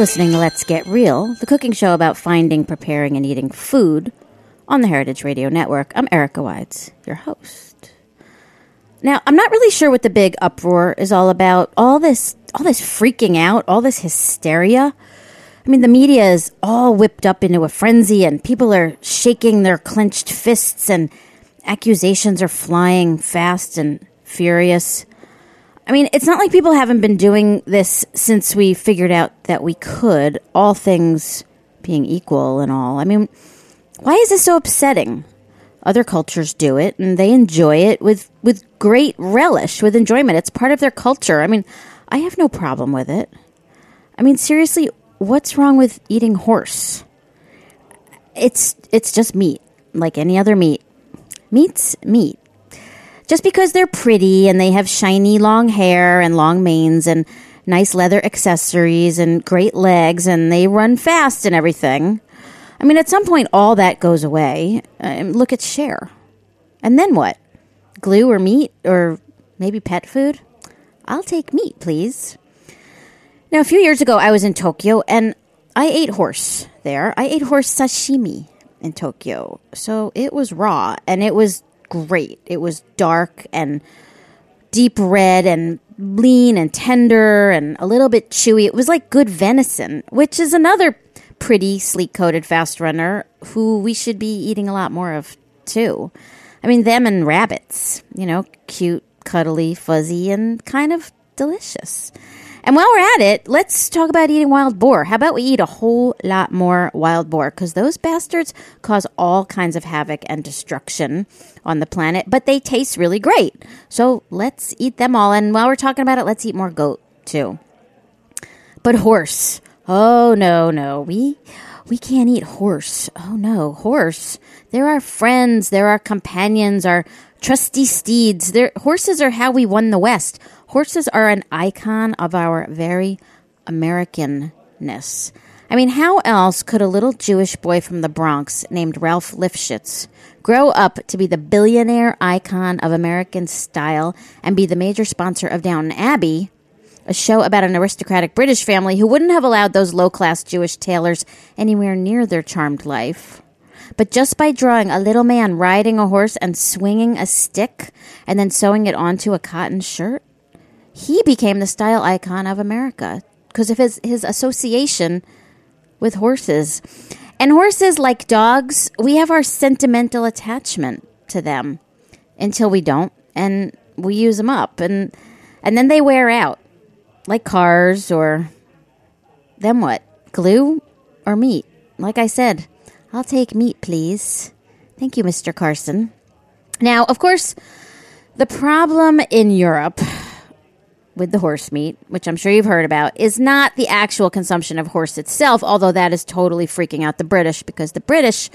Listening to Let's Get Real, the cooking show about finding, preparing, and eating food on the Heritage Radio Network. I'm Erica Wides, your host. Now, I'm not really sure what the big uproar is all about. All this, all this freaking out, all this hysteria. I mean, the media is all whipped up into a frenzy, and people are shaking their clenched fists, and accusations are flying fast and furious. I mean, it's not like people haven't been doing this since we figured out that we could, all things being equal and all. I mean, why is this so upsetting? Other cultures do it and they enjoy it with, with great relish, with enjoyment. It's part of their culture. I mean, I have no problem with it. I mean, seriously, what's wrong with eating horse? It's it's just meat, like any other meat. Meat's meat just because they're pretty and they have shiny long hair and long manes and nice leather accessories and great legs and they run fast and everything. I mean, at some point, all that goes away. Uh, look at Cher. And then what? Glue or meat or maybe pet food? I'll take meat, please. Now, a few years ago, I was in Tokyo and I ate horse there. I ate horse sashimi in Tokyo. So it was raw and it was great. It was dark and deep red and lean and tender and a little bit chewy. It was like good venison, which is another pretty sleek coated fast runner who we should be eating a lot more of too. I mean, them and rabbits, you know, cute, cuddly, fuzzy, and kind of delicious. And while we're at it, let's talk about eating wild boar. How about we eat a whole lot more wild boar? Because those bastards cause all kinds of havoc and destruction on the planet, but they taste really great. So let's eat them all. And while we're talking about it, let's eat more goat too. But horse. Oh, no, no. We. We can't eat horse. Oh no, horse. They're our friends. They're our companions, our trusty steeds. They're, horses are how we won the West. Horses are an icon of our very Americanness. I mean, how else could a little Jewish boy from the Bronx named Ralph Lifshitz grow up to be the billionaire icon of American style and be the major sponsor of Downton Abbey, a show about an aristocratic British family who wouldn't have allowed those low class Jewish tailors anywhere near their charmed life? But just by drawing a little man riding a horse and swinging a stick and then sewing it onto a cotton shirt, he became the style icon of America because of his, his association with horses. And horses, like dogs, we have our sentimental attachment to them until we don't. And we use them up, and and then they wear out, like cars or. Then what? Glue or meat? Like I said, I'll take meat, please. Thank you, Mr. Carson. Now, of course, the problem in Europe with the horse meat, which I'm sure you've heard about, is not the actual consumption of horse itself, although that is totally freaking out the British because the British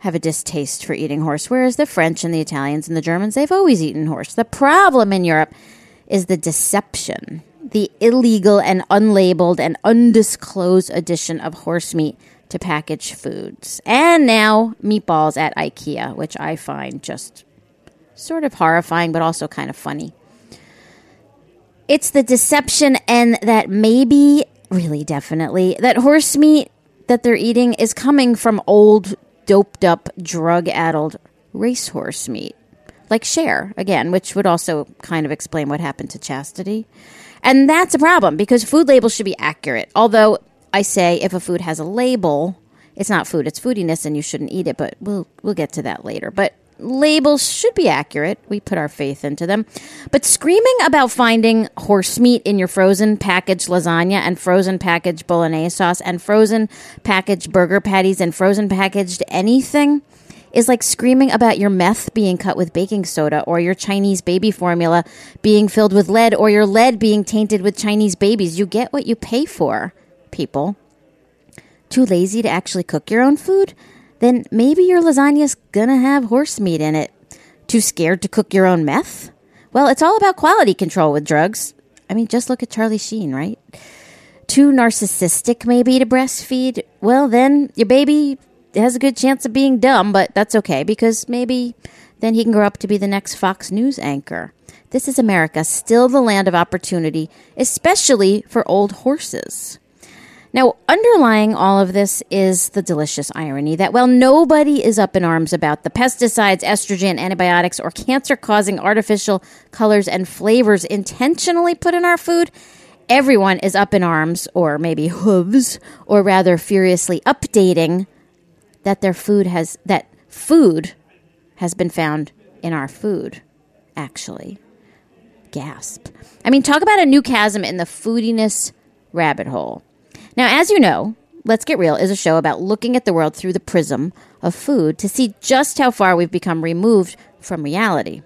have a distaste for eating horse, whereas the French and the Italians and the Germans, they've always eaten horse. The problem in Europe is the deception, the illegal and unlabeled and undisclosed addition of horse meat to packaged foods. And now meatballs at IKEA, which I find just sort of horrifying, but also kind of funny. It's the deception and that maybe, really definitely, that horse meat that they're eating is coming from old, doped up, drug addled racehorse meat. Like Cher, again, which would also kind of explain what happened to Chastity. And that's a problem because food labels should be accurate. Although I say if a food has a label, it's not food, it's foodiness and you shouldn't eat it, but we'll we'll get to that later. But labels should be accurate. We put our faith into them. But screaming about finding horse meat in your frozen packaged lasagna and frozen packaged bolognese sauce and frozen packaged burger patties and frozen packaged anything is like screaming about your meth being cut with baking soda or your Chinese baby formula being filled with lead or your lead being tainted with Chinese babies. You get what you pay for, people. Too lazy to actually cook your own food? Then maybe your lasagna's gonna have horse meat in it. Too scared to cook your own meth? Well, it's all about quality control with drugs. I mean, just look at Charlie Sheen, right? Too narcissistic, maybe, to breastfeed? Well, then your baby has a good chance of being dumb, but that's okay because maybe then he can grow up to be the next Fox News anchor. This is America, still the land of opportunity, especially for old horses. Now, underlying all of this is the delicious irony that while nobody is up in arms about the pesticides, estrogen, antibiotics, or cancer causing artificial colors and flavors intentionally put in our food, everyone is up in arms, or maybe hooves, or rather furiously updating that their food has, that food has been found in our food, actually. Gasp. I mean, talk about a new chasm in the foodiness rabbit hole. Now, as you know, Let's Get Real is a show about looking at the world through the prism of food to see just how far we've become removed from reality.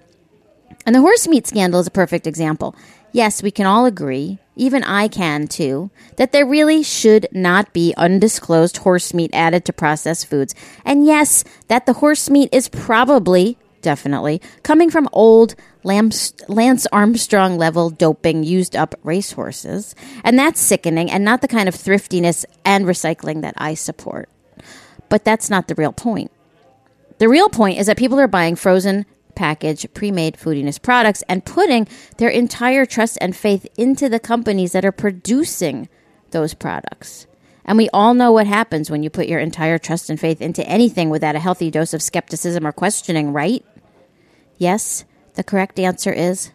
And the horse meat scandal is a perfect example. Yes, we can all agree, even I can too, that there really should not be undisclosed horse meat added to processed foods. And yes, that the horse meat is probably definitely, coming from old Lance Armstrong level doping used up racehorses. And that's sickening and not the kind of thriftiness and recycling that I support. But that's not the real point. The real point is that people are buying frozen packaged, pre-made foodiness products and putting their entire trust and faith into the companies that are producing those products. And we all know what happens when you put your entire trust and faith into anything without a healthy dose of skepticism or questioning, right? Yes, the correct answer is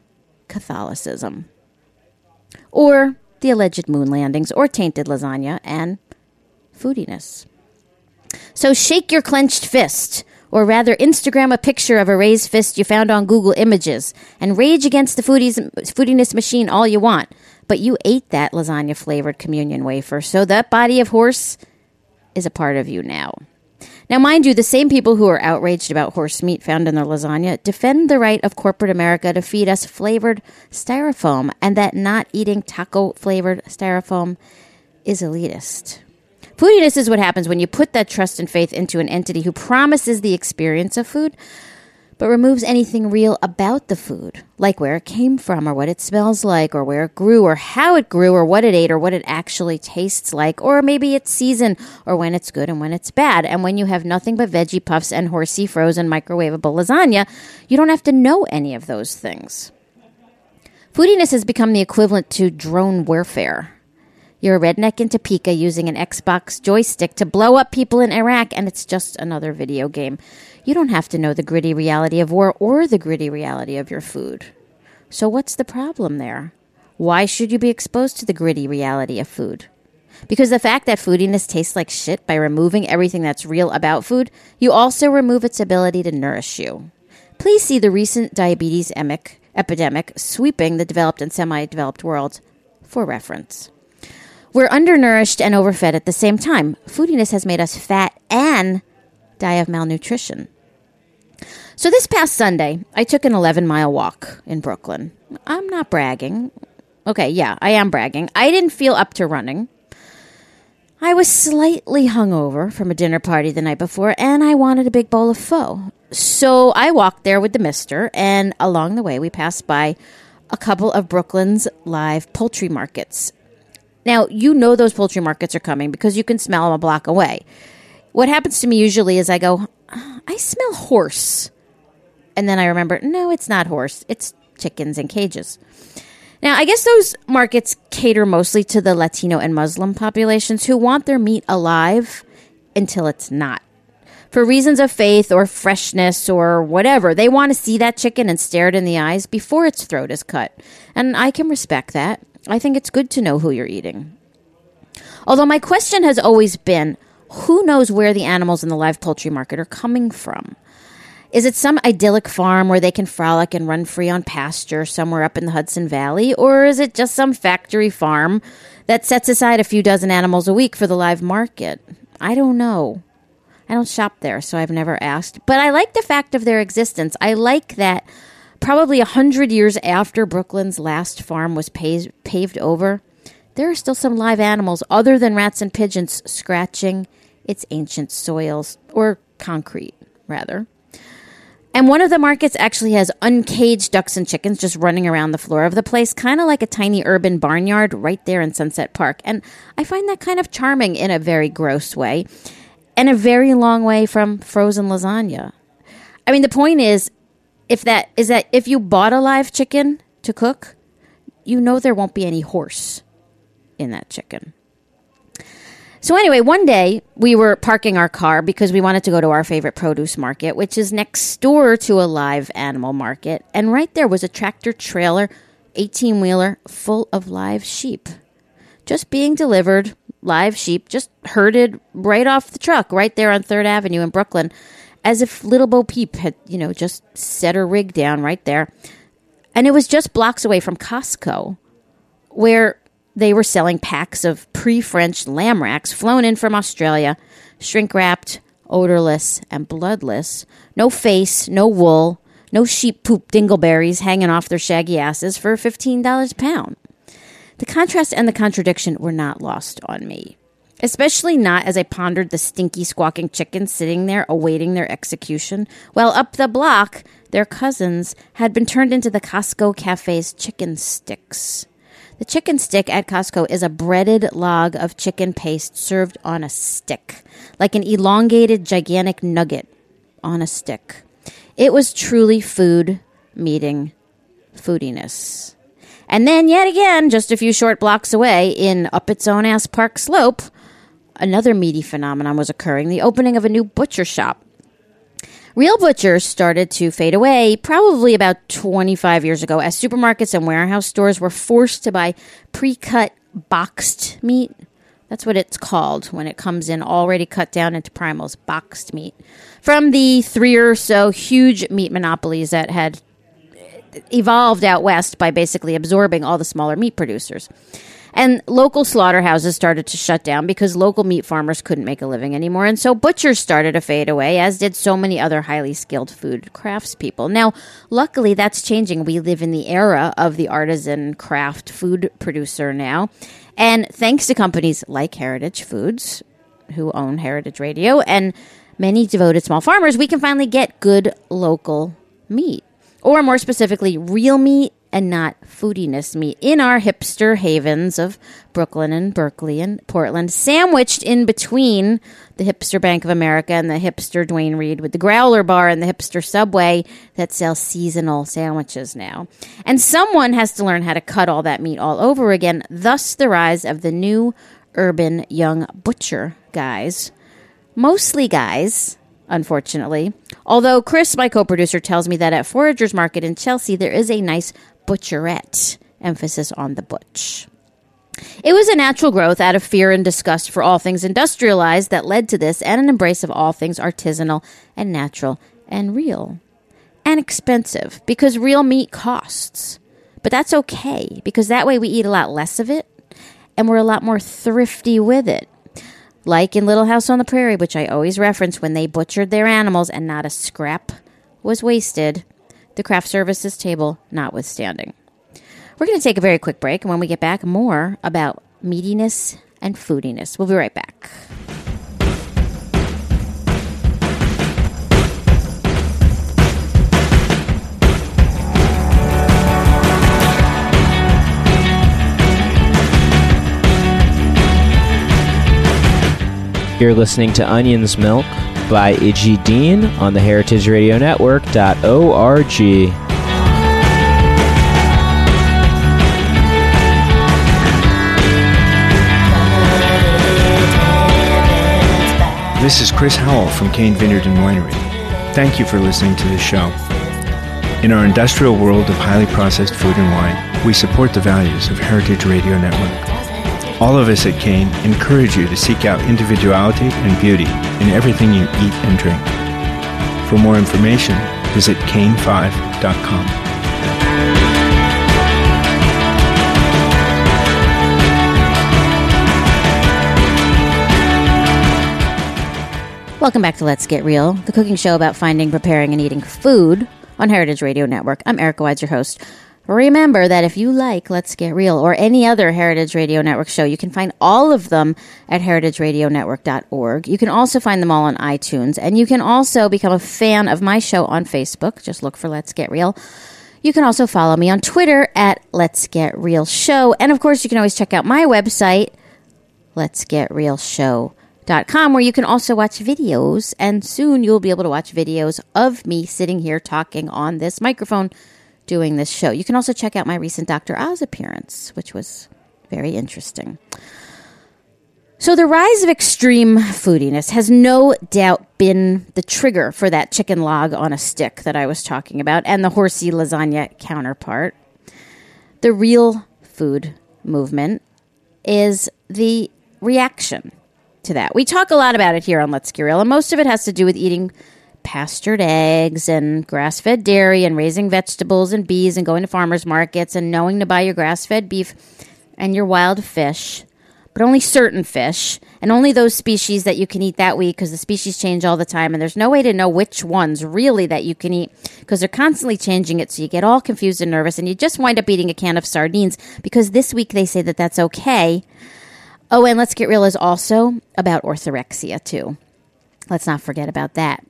Catholicism. Or the alleged moon landings, or tainted lasagna, and foodiness. So shake your clenched fist, or rather Instagram a picture of a raised fist you found on Google Images, and rage against the foodies, foodiness machine all you want but you ate that lasagna flavored communion wafer, so that body of horse is a part of you now. Now, mind you, the same people who are outraged about horse meat found in their lasagna defend the right of corporate America to feed us flavored styrofoam, and that not eating taco flavored styrofoam is elitist. Foodiness is what happens when you put that trust and faith into an entity who promises the experience of food, but removes anything real about the food, like where it came from, or what it smells like, or where it grew, or how it grew, or what it ate, or what it actually tastes like, or maybe its season, or when it's good and when it's bad. And when you have nothing but veggie puffs and horsey frozen microwavable lasagna, you don't have to know any of those things. Foodiness has become the equivalent to drone warfare. You're a redneck in Topeka using an Xbox joystick to blow up people in Iraq, and it's just another video game. You don't have to know the gritty reality of war or the gritty reality of your food. So, what's the problem there? Why should you be exposed to the gritty reality of food? Because the fact that foodiness tastes like shit by removing everything that's real about food, you also remove its ability to nourish you. please see the recent diabetes emic, epidemic sweeping the developed and semi developed world for reference. We're undernourished and overfed at the same time. Foodiness has made us fat and die of malnutrition. So this past Sunday, I took an 11 mile walk in Brooklyn. I'm not bragging. Okay, yeah, I am bragging. I didn't feel up to running. I was slightly hungover from a dinner party the night before, and I wanted a big bowl of pho. So I walked there with the mister, and along the way, we passed by a couple of Brooklyn's live poultry markets. Now, you know those poultry markets are coming because you can smell them a block away. What happens to me usually is I go, I smell horse. And then I remember, no, it's not horse, it's chickens in cages. Now, I guess those markets cater mostly to the Latino and Muslim populations who want their meat alive until it's not. For reasons of faith or freshness or whatever, they want to see that chicken and stare it in the eyes before its throat is cut. And I can respect that. I think it's good to know who you're eating. Although my question has always been who knows where the animals in the live poultry market are coming from? Is it some idyllic farm where they can frolic and run free on pasture somewhere up in the Hudson Valley? Or is it just some factory farm that sets aside a few dozen animals a week for the live market? I don't know. I don't shop there, so I've never asked. But I like the fact of their existence. I like that probably a hundred years after Brooklyn's last farm was paved, paved over, there are still some live animals other than rats and pigeons scratching its ancient soils, or concrete, rather. And one of the markets actually has uncaged ducks and chickens just running around the floor of the place, kind of like a tiny urban barnyard right there in Sunset Park. And I find that kind of charming in a very gross way and a very long way from frozen lasagna. I mean, the point is, if that is that if you bought a live chicken to cook, you know there won't be any horse in that chicken. So, anyway, one day we were parking our car because we wanted to go to our favorite produce market, which is next door to a live animal market. And right there was a tractor trailer, 18 wheeler, full of live sheep. Just being delivered, live sheep, just herded right off the truck, right there on 3rd Avenue in Brooklyn, as if little Bo Peep had, you know, just set her rig down right there. And it was just blocks away from Costco, where they were selling packs of pre French lamb racks flown in from Australia, shrink wrapped, odorless, and bloodless. No face, no wool, no sheep poop dingleberries hanging off their shaggy asses for $15 a pound. The contrast and the contradiction were not lost on me, especially not as I pondered the stinky, squawking chickens sitting there awaiting their execution, while up the block, their cousins had been turned into the Costco cafe's chicken sticks. The chicken stick at Costco is a breaded log of chicken paste served on a stick, like an elongated, gigantic nugget on a stick. It was truly food meeting foodiness. And then, yet again, just a few short blocks away in Up Its Own Ass Park Slope, another meaty phenomenon was occurring the opening of a new butcher shop Real butchers started to fade away probably about 25 years ago as supermarkets and warehouse stores were forced to buy pre cut boxed meat. That's what it's called when it comes in already cut down into primals, boxed meat. From the three or so huge meat monopolies that had evolved out west by basically absorbing all the smaller meat producers. And local slaughterhouses started to shut down because local meat farmers couldn't make a living anymore. And so butchers started to fade away, as did so many other highly skilled food craftspeople. Now, luckily, that's changing. We live in the era of the artisan craft food producer now. And thanks to companies like Heritage Foods, who own Heritage Radio, and many devoted small farmers, we can finally get good local meat. Or more specifically, real meat and not foodiness meat in our hipster havens of Brooklyn and Berkeley and Portland, sandwiched in between the hipster Bank of America and the hipster Duane Reade with the Growler Bar and the hipster Subway that sells seasonal sandwiches now. And someone has to learn how to cut all that meat all over again, thus the rise of the new urban young butcher guys. Mostly guys, unfortunately. Although Chris, my co producer, tells me that at Forager's Market in Chelsea, there is a nice butcherette, emphasis on the butch. It was a natural growth out of fear and disgust for all things industrialized that led to this and an embrace of all things artisanal and natural and real. and expensive because real meat costs. But that's okay because that way we eat a lot less of it and we're a lot more thrifty with it. Like in Little House on the Prairie, which I always reference when they butchered their animals and not a scrap was wasted, the craft services table notwithstanding. We're going to take a very quick break, and when we get back, more about meatiness and foodiness. We'll be right back. You're listening to Onions Milk by Iggy Dean on the Heritage Radio Network.org. This is Chris Howell from Cain Vineyard and Winery. Thank you for listening to this show. In our industrial world of highly processed food and wine, we support the values of Heritage Radio Network. All of us at Cain encourage you to seek out individuality and beauty in everything you eat and drink. For more information, visit cain5.com. Welcome back to Let's Get Real, the cooking show about finding, preparing, and eating food on Heritage Radio Network. I'm Erica Wides, your host. Remember that if you like Let's Get Real or any other Heritage Radio Network show, you can find all of them at heritageradionetwork.org. You can also find them all on iTunes, and you can also become a fan of my show on Facebook. Just look for Let's Get Real. You can also follow me on Twitter at Let's Get Real Show. And of course, you can always check out my website, Let's Get Real Show com, where you can also watch videos and soon you'll be able to watch videos of me sitting here talking on this microphone doing this show. You can also check out my recent Dr. Oz appearance, which was very interesting. So, the rise of extreme foodiness has no doubt been the trigger for that chicken log on a stick that I was talking about and the horsey lasagna counterpart. The real food movement is the reaction to that. We talk a lot about it here on Let's Get Real, and most of it has to do with eating pastured eggs and grass fed dairy and raising vegetables and bees and going to farmers markets and knowing to buy your grass fed beef and your wild fish, but only certain fish and only those species that you can eat that week because the species change all the time and there's no way to know which ones really that you can eat because they're constantly changing it so you get all confused and nervous and you just wind up eating a can of sardines because this week they say that that's okay. Oh, and let's get real is also about orthorexia too. Let's not forget about that.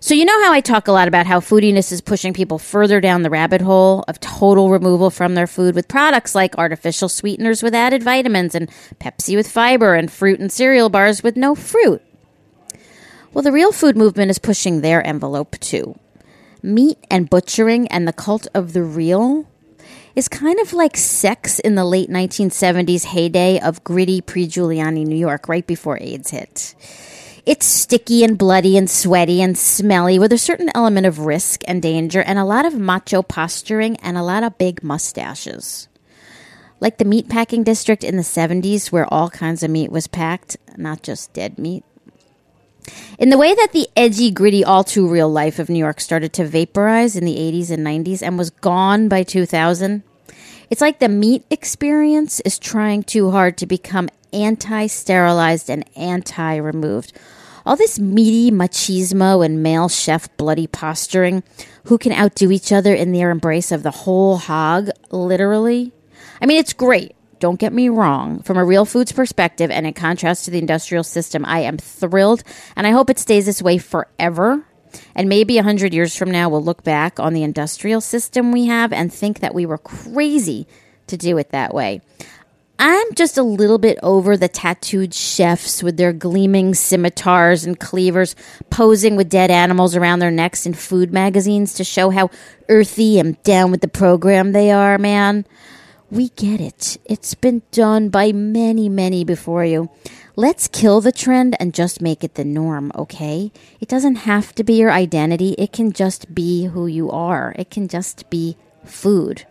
So, you know how I talk a lot about how foodiness is pushing people further down the rabbit hole of total removal from their food with products like artificial sweeteners with added vitamins and Pepsi with fiber and fruit and cereal bars with no fruit? Well, the real food movement is pushing their envelope too. Meat and butchering and the cult of the real is kind of like sex in the late 1970s heyday of gritty pre Giuliani New York, right before AIDS hit. It's sticky and bloody and sweaty and smelly with a certain element of risk and danger and a lot of macho posturing and a lot of big mustaches. Like the meatpacking district in the 70s where all kinds of meat was packed, not just dead meat. In the way that the edgy, gritty, all too real life of New York started to vaporize in the 80s and 90s and was gone by 2000, it's like the meat experience is trying too hard to become anti sterilized and anti removed. All this meaty machismo and male chef bloody posturing, who can outdo each other in their embrace of the whole hog, literally. I mean, it's great. Don't get me wrong. From a real foods perspective and in contrast to the industrial system, I am thrilled and I hope it stays this way forever. And maybe a 100 years from now, we'll look back on the industrial system we have and think that we were crazy to do it that way. I'm just a little bit over the tattooed chefs with their gleaming scimitars and cleavers posing with dead animals around their necks in food magazines to show how earthy and down with the program they are, man. We get it. It's been done by many, many before you. Let's kill the trend and just make it the norm, okay? It doesn't have to be your identity. It can just be who you are. It can just be food.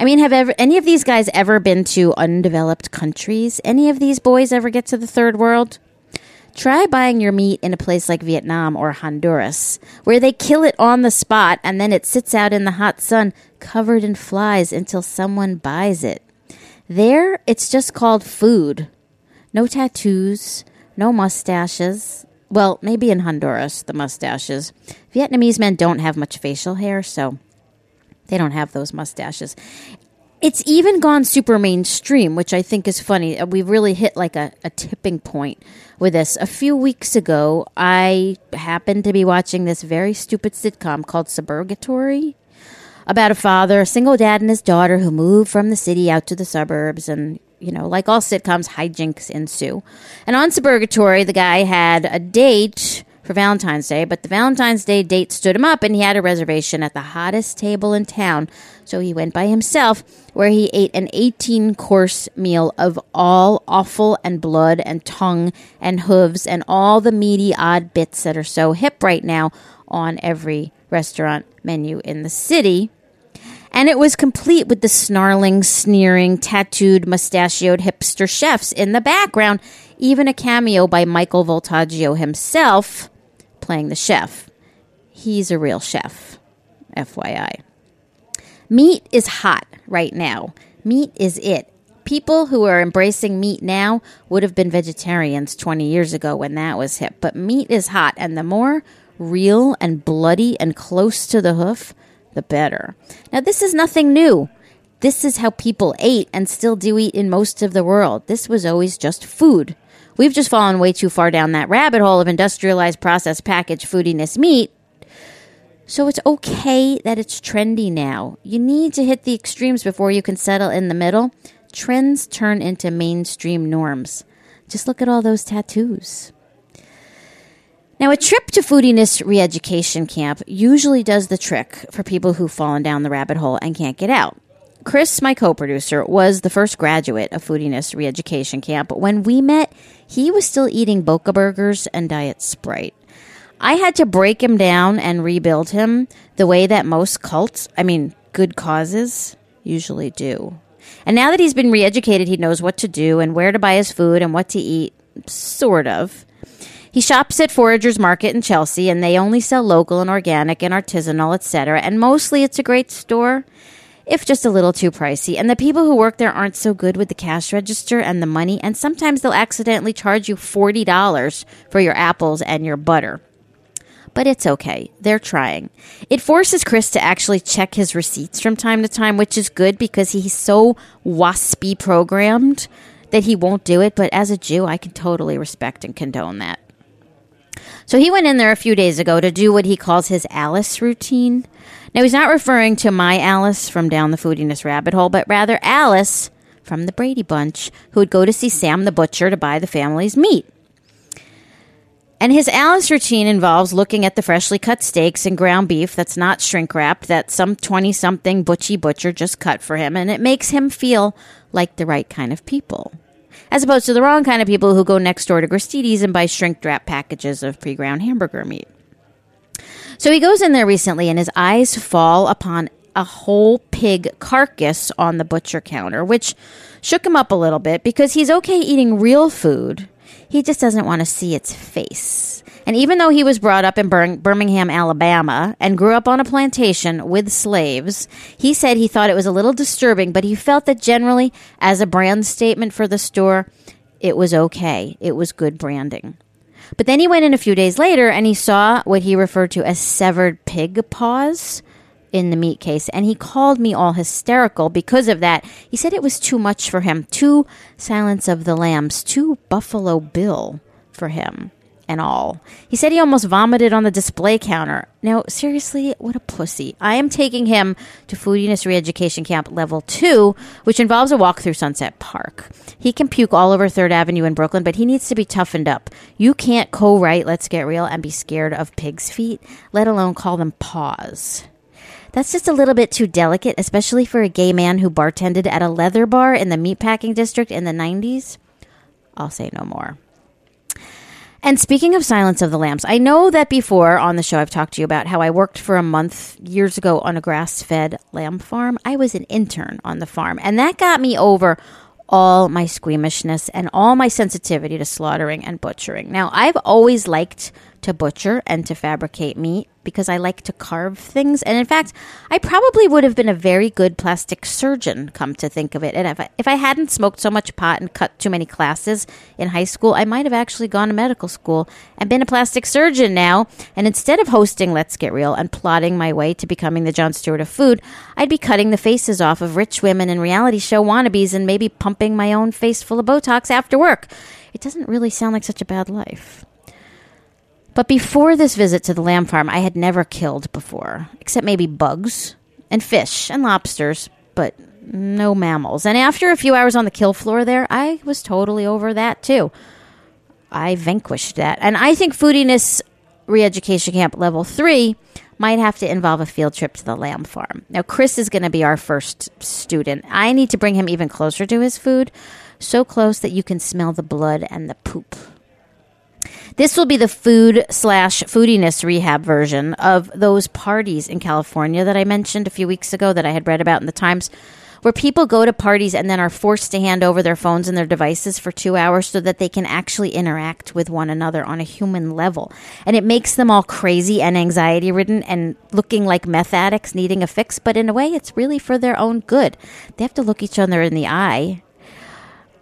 I mean, have ever, any of these guys ever been to undeveloped countries? Any of these boys ever get to the third world? Try buying your meat in a place like Vietnam or Honduras, where they kill it on the spot and then it sits out in the hot sun covered in flies until someone buys it. There, it's just called food. No tattoos, no mustaches. Well, maybe in Honduras, the mustaches. Vietnamese men don't have much facial hair, so they don't have those mustaches. It's even gone super mainstream, which I think is funny. Uh, We've really hit like a, a tipping point with this. A few weeks ago, I happened to be watching this very stupid sitcom called Suburgatory about a father, a single dad, and his daughter who moved from the city out to the suburbs. And, you know, like all sitcoms, hijinks ensue. And on Suburgatory, the guy had a date for Valentine's Day, but the Valentine's Day date stood him up and he had a reservation at the hottest table in town. So he went by himself, where he ate an 18 course meal of all offal and blood and tongue and hooves and all the meaty odd bits that are so hip right now on every restaurant menu in the city. And it was complete with the snarling, sneering, tattooed, mustachioed hipster chefs in the background, even a cameo by Michael Voltaggio himself playing the chef. He's a real chef, FYI. Meat is hot right now. Meat is it. People who are embracing meat now would have been vegetarians 20 years ago when that was hip. But meat is hot, and the more real and bloody and close to the hoof, the better. Now, this is nothing new. This is how people ate and still do eat in most of the world. This was always just food. We've just fallen way too far down that rabbit hole of industrialized, processed, packaged foodiness meat. So it's okay that it's trendy now. You need to hit the extremes before you can settle in the middle. Trends turn into mainstream norms. Just look at all those tattoos. Now, a trip to foodiness re education camp usually does the trick for people who've fallen down the rabbit hole and can't get out. Chris, my co producer, was the first graduate of Foodiness Re Education Camp. When we met, he was still eating Boca Burgers and Diet Sprite. I had to break him down and rebuild him the way that most cults, I mean, good causes, usually do. And now that he's been re educated, he knows what to do and where to buy his food and what to eat, sort of. He shops at Foragers Market in Chelsea, and they only sell local and organic and artisanal, etc. And mostly it's a great store, if just a little too pricey. And the people who work there aren't so good with the cash register and the money, and sometimes they'll accidentally charge you $40 for your apples and your butter. But it's okay. They're trying. It forces Chris to actually check his receipts from time to time, which is good because he's so waspy programmed that he won't do it. But as a Jew, I can totally respect and condone that. So he went in there a few days ago to do what he calls his Alice routine. Now, he's not referring to my Alice from down the foodiness rabbit hole, but rather Alice from the Brady Bunch, who would go to see Sam the butcher to buy the family's meat. And his Alice routine involves looking at the freshly cut steaks and ground beef that's not shrink wrapped that some 20 something butchy butcher just cut for him, and it makes him feel like the right kind of people. As opposed to the wrong kind of people who go next door to Gristedes and buy shrink wrap packages of pre ground hamburger meat. So he goes in there recently, and his eyes fall upon a whole pig carcass on the butcher counter, which shook him up a little bit because he's okay eating real food. He just doesn't want to see its face. And even though he was brought up in Bir- Birmingham, Alabama, and grew up on a plantation with slaves, he said he thought it was a little disturbing, but he felt that generally, as a brand statement for the store, it was okay. It was good branding. But then he went in a few days later and he saw what he referred to as severed pig paws in the meat case. And he called me all hysterical because of that. He said it was too much for him. Too Silence of the Lambs, too Buffalo Bill for him and all. He said he almost vomited on the display counter. Now, seriously, what a pussy. I am taking him to Foodiness Reeducation Camp Level 2, which involves a walk through Sunset Park. He can puke all over 3rd Avenue in Brooklyn, but he needs to be toughened up. You can't co write Let's Get Real and be scared of pig's feet, let alone call them paws. That's just a little bit too delicate, especially for a gay man who bartended at a leather bar in the meatpacking district in the 90s. I'll say no more. And speaking of Silence of the Lambs, I know that before on the show I've talked to you about how I worked for a month years ago on a grass fed lamb farm. I was an intern on the farm, and that got me over all my squeamishness and all my sensitivity to slaughtering and butchering. Now, I've always liked to butcher and to fabricate meat because I like to carve things. And in fact, I probably would have been a very good plastic surgeon, come to think of it. And if I, if I hadn't smoked so much pot and cut too many classes in high school, I might have actually gone to medical school and been a plastic surgeon now. And instead of hosting Let's Get Real and plotting my way to becoming the Jon Stewart of food, I'd be cutting the faces off of rich women and reality show wannabes and maybe pumping my own face full of Botox after work. It doesn't really sound like such a bad life. But before this visit to the lamb farm, I had never killed before, except maybe bugs and fish and lobsters, but no mammals. And after a few hours on the kill floor there, I was totally over that too. I vanquished that. And I think foodiness re-education camp level 3 might have to involve a field trip to the lamb farm. Now Chris is going to be our first student. I need to bring him even closer to his food, so close that you can smell the blood and the poop. This will be the food slash foodiness rehab version of those parties in California that I mentioned a few weeks ago that I had read about in the Times, where people go to parties and then are forced to hand over their phones and their devices for two hours so that they can actually interact with one another on a human level. And it makes them all crazy and anxiety ridden and looking like meth addicts needing a fix, but in a way, it's really for their own good. They have to look each other in the eye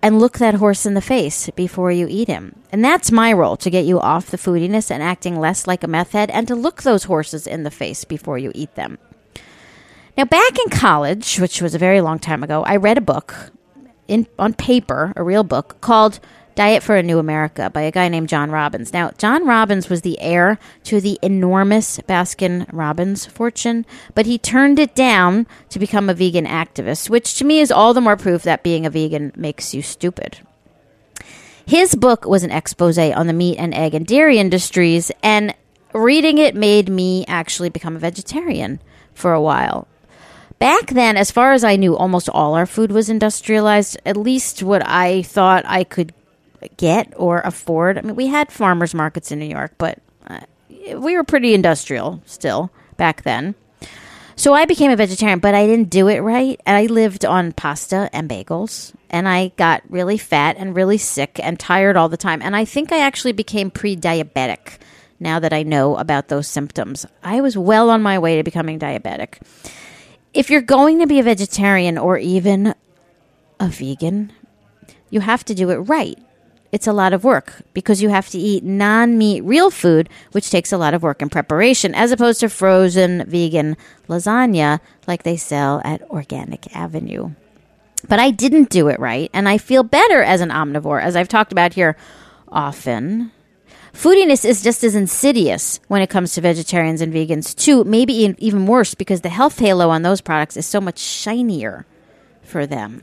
and look that horse in the face before you eat him. And that's my role to get you off the foodiness and acting less like a meth head and to look those horses in the face before you eat them. Now, back in college, which was a very long time ago, I read a book in, on paper, a real book, called Diet for a New America by a guy named John Robbins. Now, John Robbins was the heir to the enormous Baskin Robbins fortune, but he turned it down to become a vegan activist, which to me is all the more proof that being a vegan makes you stupid. His book was an expose on the meat and egg and dairy industries, and reading it made me actually become a vegetarian for a while. Back then, as far as I knew, almost all our food was industrialized, at least what I thought I could get or afford. I mean, we had farmers markets in New York, but uh, we were pretty industrial still back then. So I became a vegetarian, but I didn't do it right. And I lived on pasta and bagels, and I got really fat and really sick and tired all the time. And I think I actually became pre diabetic now that I know about those symptoms. I was well on my way to becoming diabetic. If you're going to be a vegetarian or even a vegan, you have to do it right it's a lot of work because you have to eat non meat real food, which takes a lot of work and preparation, as opposed to frozen vegan lasagna like they sell at Organic Avenue. But I didn't do it right, and I feel better as an omnivore, as I've talked about here often. Foodiness is just as insidious when it comes to vegetarians and vegans, too, maybe even worse because the health halo on those products is so much shinier for them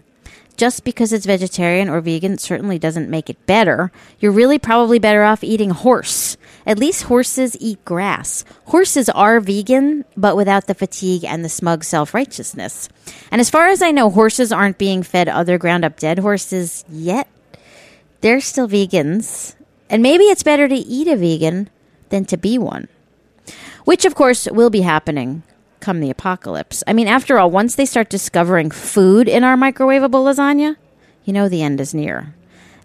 just because it's vegetarian or vegan certainly doesn't make it better. You're really probably better off eating horse. At least horses eat grass. Horses are vegan, but without the fatigue and the smug self righteousness. And as far as I know, horses aren't being fed other ground up dead horses yet. They're still vegans. And maybe it's better to eat a vegan than to be one. Which, of course, will be happening come the apocalypse. I mean, after all, once they start discovering food in our microwavable lasagna, you know the end is near.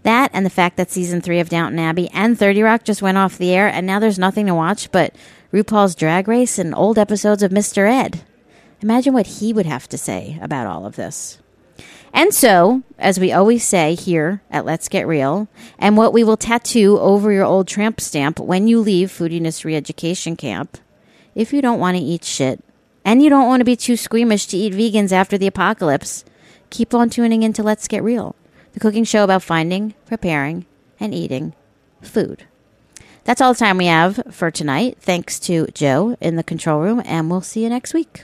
That and the fact that season three of Downton Abbey and 30 Rock just went off the air, and now there's nothing to watch but RuPaul's Drag Race and old episodes of Mr. Ed. Imagine what he would have to say about all of this. And so, as we always say here at Let's Get Real, and what we will tattoo over your old tramp stamp when you leave Foodiness Reeducation Camp, if you don't want to eat shit, and you don't want to be too squeamish to eat vegans after the apocalypse, keep on tuning in to Let's Get Real, the cooking show about finding, preparing, and eating food. That's all the time we have for tonight. Thanks to Joe in the control room, and we'll see you next week.